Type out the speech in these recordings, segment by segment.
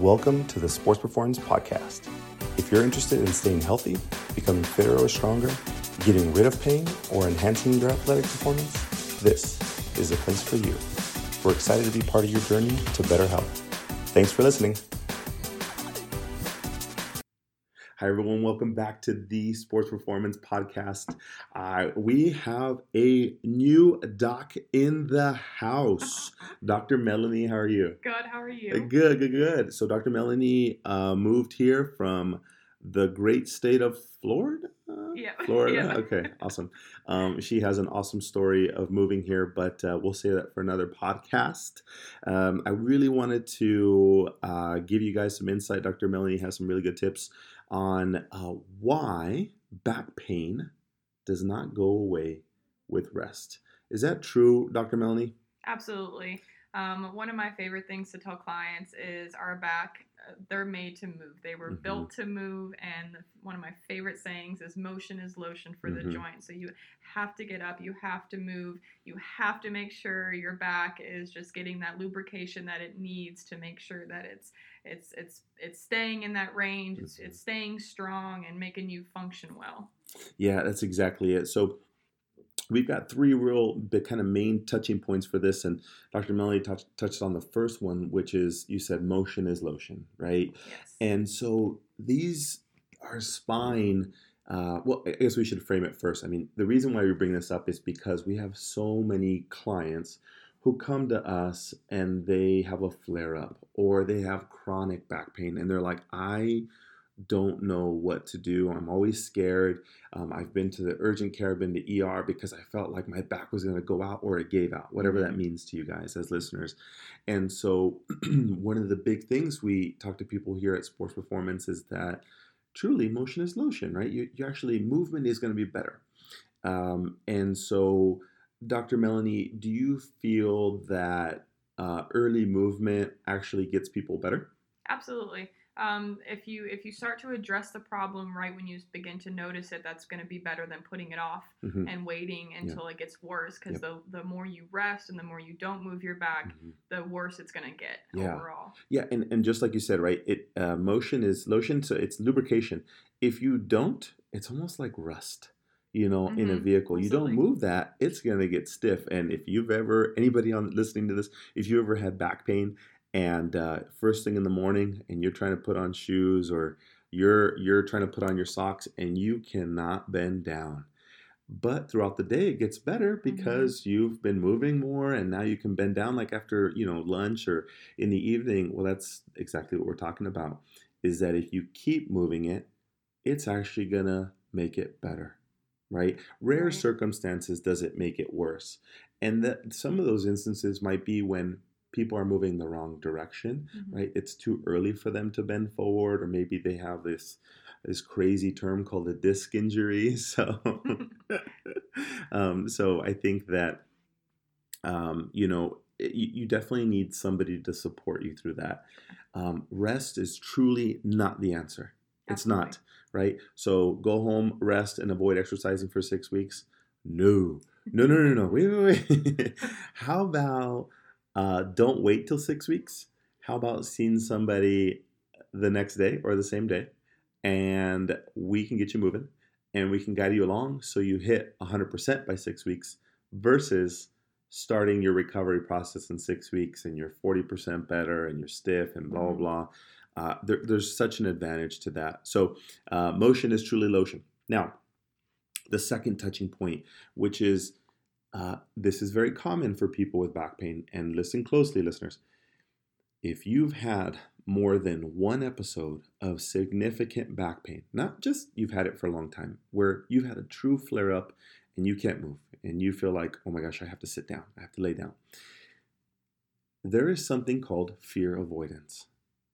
Welcome to the Sports Performance Podcast. If you're interested in staying healthy, becoming fitter or stronger, getting rid of pain, or enhancing your athletic performance, this is the place for you. We're excited to be part of your journey to better health. Thanks for listening. Hi, everyone. Welcome back to the Sports Performance Podcast. Uh, we have a new doc in the house. Dr. Melanie, how are you? Good. How are you? Good, good, good. So, Dr. Melanie uh, moved here from the great state of Florida. Yeah. Florida. Yeah. Okay, awesome. Um, she has an awesome story of moving here, but uh, we'll say that for another podcast. Um, I really wanted to uh, give you guys some insight. Dr. Melanie has some really good tips on uh, why back pain does not go away with rest. Is that true, Dr. Melanie? Absolutely. Um, one of my favorite things to tell clients is our back, they're made to move. They were Mhm. built to move. And one of my favorite sayings is motion is lotion for Mhm. the joint. So you have to get up, you have to move, you have to make sure your back is just getting that lubrication that it needs to make sure that it's it's it's it's staying in that range, it's, Mhm. it's staying strong and making you function well. Yeah, that's exactly it. So we've got three real big kind of main touching points for this, and Dr. Melanie touched touched on the first one, which is you said motion is lotion, right? Yes. And so these are spine. Uh, well, I guess we should frame it first. I mean, the reason why we bring this up is because we have so many clients who come to us and they have a flare up or they have chronic back pain and they're like, I don't know what to do. I'm always scared. Um, I've been to the urgent care, I've been to ER because I felt like my back was going to go out or it gave out, whatever that means to you guys as listeners. And so, one of the big things we talk to people here at Sports Performance is that truly motion is lotion, right? You, you actually, movement is going to be better. Um, and so, Dr. Melanie, do you feel that uh, early movement actually gets people better? Absolutely. Um, if you if you start to address the problem right when you begin to notice it, that's going to be better than putting it off Mhm. and waiting until it gets worse. Because Yep. the the more you rest and the more you don't move your back, Mhm. the worse it's going to get Yeah. overall. Yeah, and, and just like you said, right? It uh, motion is lotion, so it's lubrication. If you don't, it's almost like rust. You know, in a Mhm, vehicle, you don't move that, it's gonna get stiff. And if you've ever, anybody on listening to this, if you ever had back pain and uh, first thing in the morning, and you're trying to put on shoes or you're you're trying to put on your socks and you cannot bend down, but throughout the day it gets better because you've been moving more and now you can bend down like after you know lunch or in the evening. Well that's exactly what we're talking about is that if you keep moving it it's actually gonna make it better right? Rare Right. circumstances does it make it worse. And that some of those instances might be when people are moving the wrong direction Mhm. right it's too early for them to bend forward or maybe they have this this crazy term called a disc injury so um, so I think that um, you know it- you, definitely need somebody to support you through that. Um, rest is truly not the answer. It's not right. So go home, rest, and avoid exercising for six weeks. No, no, no, no, no. Wait, wait, wait. How about uh, don't wait till six weeks? How about seeing somebody the next day or the same day, and we can get you moving and we can guide you along so you hit 100% by six weeks versus starting your recovery process in six weeks and you're 40% better and you're stiff and blah, blah, Mhm. blah. Uh, there, there's such an advantage to that. So, uh, motion is truly lotion. Now, the second touching point, which is uh, this is very common for people with back pain, and listen closely, listeners. If you've had more than one episode of significant back pain, not just you've had it for a long time, where you've had a true flare up and you can't move and you feel like, oh my gosh, I have to sit down, I have to lay down. There is something called fear avoidance.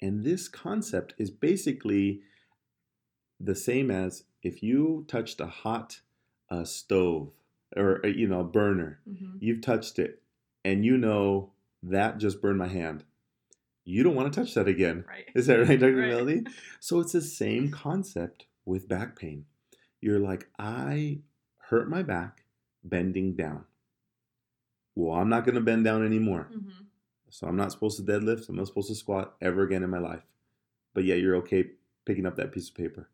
And this concept is basically the same as if you touched a hot uh, stove or, uh, you know, a burner, Mhm. you've touched it and you know that just burned my hand. You don't want to touch that again. Right. Is that right, Dr. Right. Melody? So it's the same concept with back pain. You're like, I hurt my back bending down. Well, I'm not going to bend down anymore. Mhm. So I'm not supposed to deadlift. I'm not supposed to squat ever again in my life. But yet you're okay picking up that piece of paper.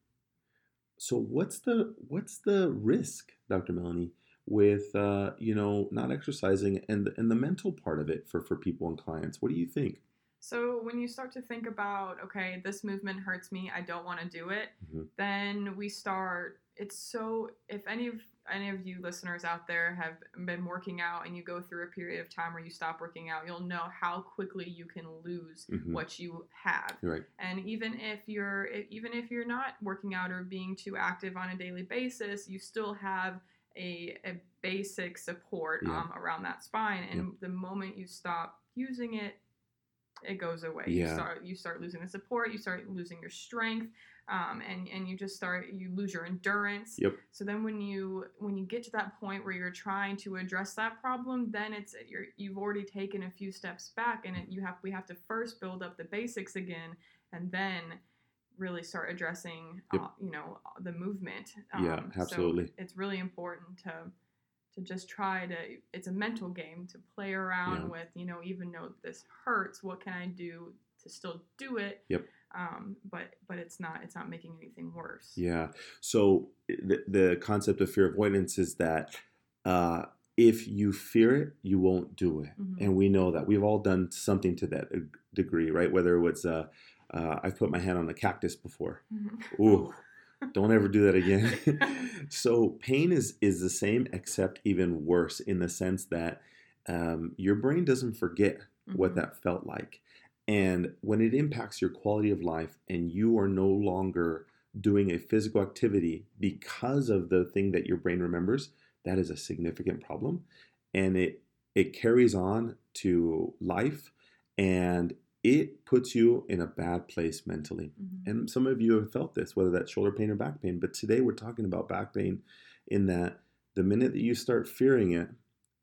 So what's the what's the risk, Dr. Melanie, with uh, you know not exercising and and the mental part of it for for people and clients? What do you think? So when you start to think about, okay, this movement hurts me, I don't want to do it, Mhm. then we start. It's so. If any of any of you listeners out there have been working out and you go through a period of time where you stop working out, you'll know how quickly you can lose Mhm. what you have. Right. And even if you're even if you're not working out or being too active on a daily basis, you still have a, a basic support Yeah. um, around that spine. And the moment you stop using it, it goes away. Yeah. You start you start losing the support. You start losing your strength. Um, and and you just start you lose your endurance. Yep. So then when you when you get to that point where you're trying to address that problem, then it's you're you've already taken a few steps back, and it, you have we have to first build up the basics again, and then really start addressing Yep. uh, you know the movement. Yeah, Um, so absolutely. it's really important to to just try to it's a mental game to play around Yeah. with you know even though this hurts what can i do to still do it Yep. um, but but it's not it's not making anything worse Yeah. So the, the concept of fear avoidance is that uh, if you fear it, you won't do it. Mhm. And we know that. We've all done something to that uh, degree, right? Whether it was, uh, uh, I've put my hand on a cactus before. Mhm. Ooh, don't ever do that again. so pain is is the same, except even worse in the sense that um, your brain doesn't forget what Mhm. that felt like. And when it impacts your quality of life and you are no longer doing a physical activity because of the thing that your brain remembers, that is a significant problem. And it it carries on to life and it puts you in a bad place mentally. Mhm. And some of you have felt this, whether that's shoulder pain or back pain. But today we're talking about back pain in that the minute that you start fearing it,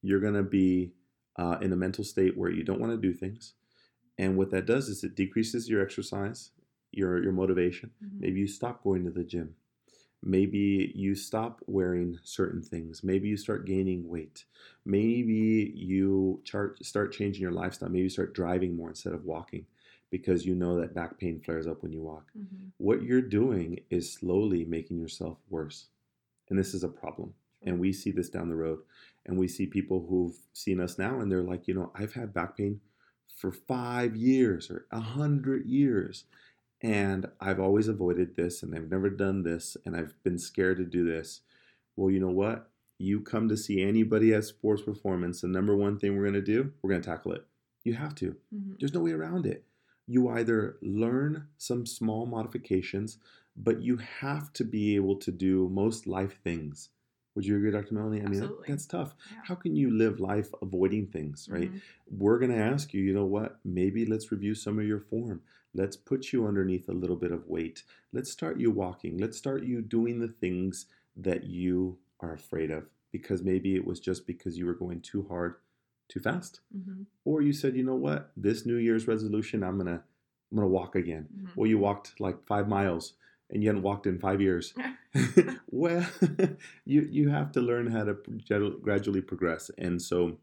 you're going to be uh, in a mental state where you don't want to do things. And what that does is it decreases your exercise, your, your motivation. Mhm. Maybe you stop going to the gym. Maybe you stop wearing certain things. Maybe you start gaining weight. Maybe you chart, start changing your lifestyle. Maybe you start driving more instead of walking because you know that back pain flares up when you walk. Mhm. What you're doing is slowly making yourself worse. And this is a problem. And we see this down the road. And we see people who've seen us now and they're like, you know, I've had back pain for five years or a hundred years. And I've always avoided this and I've never done this and I've been scared to do this. Well, you know what? You come to see anybody at sports performance, the number one thing we're going to do, we're going to tackle it. You have to. Mhm. There's no way around it. You either learn some small modifications, but you have to be able to do most life things. Would you agree, Dr. Melanie? I mean, that- that's tough. Yeah. How can you live life avoiding things, right? Mhm. We're going to ask you, you know what? Maybe let's review some of your form. Let's put you underneath a little bit of weight. Let's start you walking. Let's start you doing the things that you are afraid of because maybe it was just because you were going too hard, too fast Mhm. or you said, you know what, this New Year's resolution, I'm gonna, I'm gonna walk again. Mhm. Well, you walked like five miles, and you hadn't walked in five years. well, you you have to learn how to gradually progress, and so,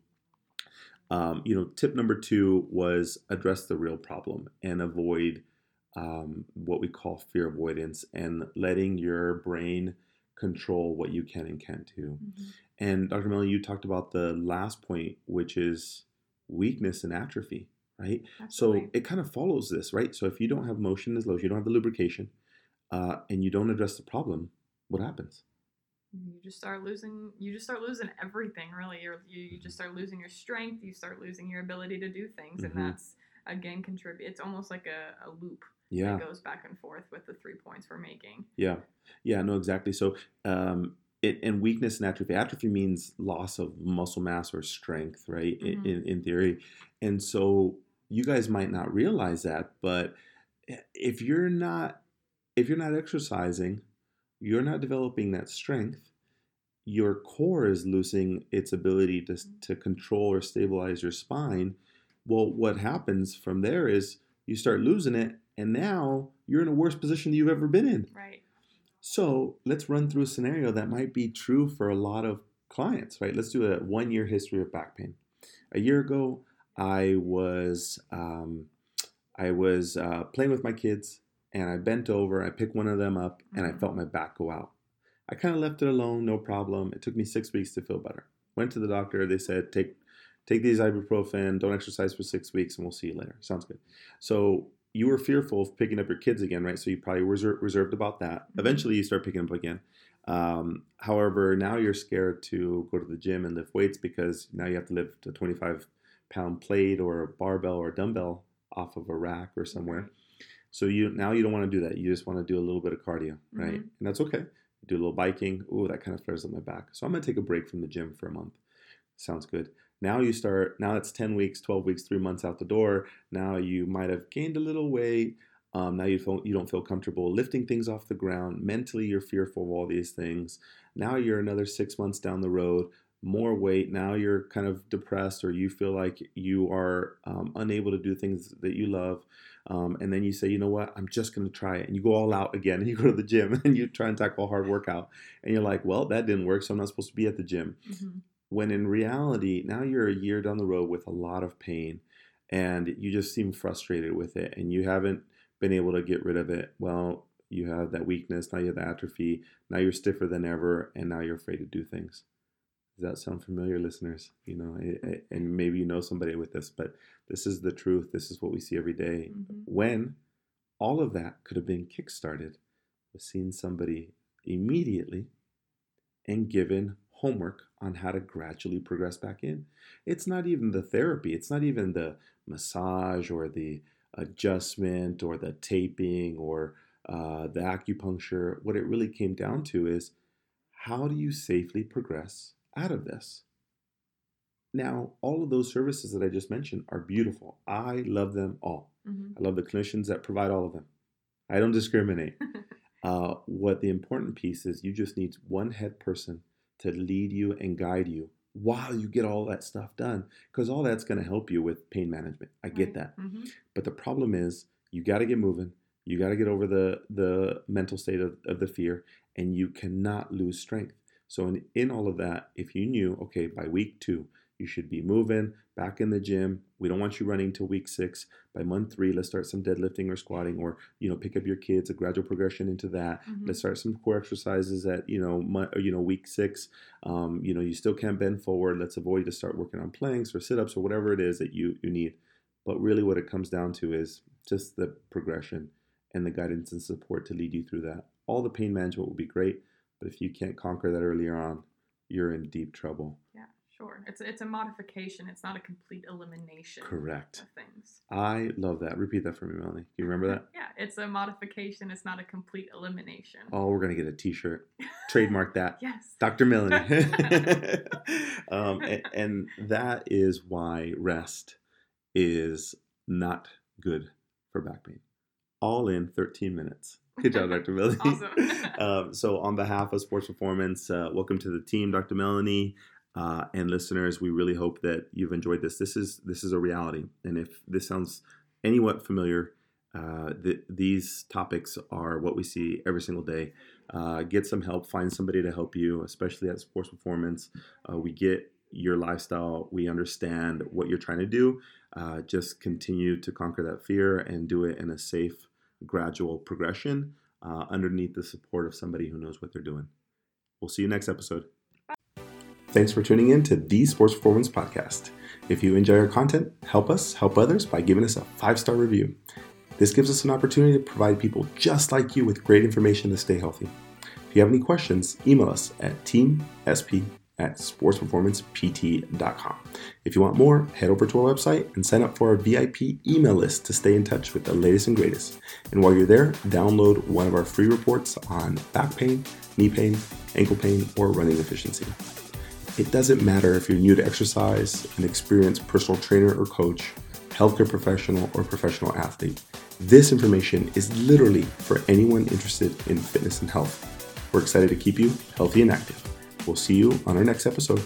um, you know, tip number two was address the real problem and avoid um, what we call fear avoidance and letting your brain control what you can and can't do. Mhm. And Dr. Melanie, you talked about the last point, which is weakness and atrophy, right? So it kind of follows this, right? So if you don't have motion as low, you don't have the lubrication, uh, and you don't address the problem, what happens? You just start losing you just start losing everything really You're, you you just start losing your strength you start losing your ability to do things Mhm. and that's again contribute it's almost like a, a loop Yeah, that goes back and forth with the three points we're making yeah, yeah. No, exactly. So, um, it and weakness and atrophy. Atrophy means loss of muscle mass or strength, right? Mhm. In, in theory, and so you guys might not realize that, but if you're not if you're not exercising, you're not developing that strength. Your core is losing its ability to, to control or stabilize your spine. Well, what happens from there is you start losing it, and now you're in a worse position than you've ever been in. right So let's run through a scenario that might be true for a lot of clients, right? Let's do a one year history of back pain. A year ago, I was um, I was uh, playing with my kids, and I bent over. I picked one of them up, and I Mhm. felt my back go out. I kind of left it alone, no problem. It took me six weeks to feel better. Went to the doctor. They said take take these ibuprofen. Don't exercise for six weeks, and we'll see you later. Sounds good. So you were fearful of picking up your kids again, right? So you probably were reser- reserved about that. Mhm. Eventually, you start picking up again. Um, however, now you're scared to go to the gym and lift weights because now you have to lift a 25 pound plate or a barbell or a dumbbell off of a rack or somewhere. So you now you don't want to do that. You just want to do a little bit of cardio, right? Mhm. And that's okay. Do a little biking. Ooh, that kind of flares up my back. So I'm gonna take a break from the gym for a month. Sounds good. Now you start. Now it's 10 weeks, 12 weeks, three months out the door. Now you might have gained a little weight. Um, now you feel you don't feel comfortable lifting things off the ground. Mentally, you're fearful of all these things. Now you're another six months down the road, more weight. Now you're kind of depressed, or you feel like you are um, unable to do things that you love. Um, and then you say, you know what, I'm just going to try it. And you go all out again, and you go to the gym, and you try and tackle a hard workout. And you're like, well, that didn't work, so I'm not supposed to be at the gym Mhm. when in reality, now you're a year down the road with a lot of pain and you just seem frustrated with it and you haven't been able to get rid of it. Well, you have that weakness, now you have the atrophy, now you're stiffer than ever, and now you're afraid to do things. Does that sound familiar, listeners? You know, it- it- and maybe you know somebody with this, but this is the truth. This is what we see every day. Mhm. When all of that could have been kickstarted with seeing somebody immediately and given homework on how to gradually progress back in. It's not even the therapy, it's not even the massage or the adjustment or the taping or uh, the acupuncture. What it really came down to is how do you safely progress out of this? Now, all of those services that I just mentioned are beautiful. I love them all. Mhm. I love the clinicians that provide all of them. I don't discriminate. Uh, what the important piece is, you just need one head person to lead you and guide you while you get all that stuff done, because all that's going to help you with pain management. I get Right. that, Mhm. but the problem is, you got to get moving. You got to get over the the mental state of, of the fear, and you cannot lose strength. So in, in all of that, if you knew, okay, by week two, you should be moving back in the gym. We don't want you running till week six. By month three, let's start some deadlifting or squatting, or you know, pick up your kids, a gradual progression into that. Mhm. Let's start some core exercises at you know, mo- or, you know, week six. Um, you know, you still can't bend forward. Let's avoid to start working on planks or sit ups or whatever it is that you you need. But really, what it comes down to is just the progression and the guidance and support to lead you through that. All the pain management will be great, but if you can't conquer that earlier on, you're in deep trouble. Yeah, sure. It's it's a modification. It's not a complete elimination Correct. of things. I love that. Repeat that for me, Melanie. Do you remember that? Yeah, it's a modification. It's not a complete elimination. Oh, we're gonna get a T-shirt. Trademark that. Yes. Dr. Melanie. um, and, and that is why rest is not good for back pain. All in 13 minutes. Good job, Dr. Melanie. Awesome. um, so, on behalf of Sports Performance, uh, welcome to the team, Dr. Melanie. Uh, and listeners, we really hope that you've enjoyed this. This is this is a reality, and if this sounds anywhat familiar, uh, th- these topics are what we see every single day. Uh, get some help, find somebody to help you, especially at Sports Performance. Uh, we get your lifestyle, we understand what you're trying to do. Uh, just continue to conquer that fear and do it in a safe, gradual progression uh, underneath the support of somebody who knows what they're doing. We'll see you next episode. Thanks for tuning in to the Sports Performance Podcast. If you enjoy our content, help us help others by giving us a five star review. This gives us an opportunity to provide people just like you with great information to stay healthy. If you have any questions, email us at teamsp at sportsperformancept.com. If you want more, head over to our website and sign up for our VIP email list to stay in touch with the latest and greatest. And while you're there, download one of our free reports on back pain, knee pain, ankle pain, or running efficiency. It doesn't matter if you're new to exercise, an experienced personal trainer or coach, healthcare professional, or professional athlete. This information is literally for anyone interested in fitness and health. We're excited to keep you healthy and active. We'll see you on our next episode.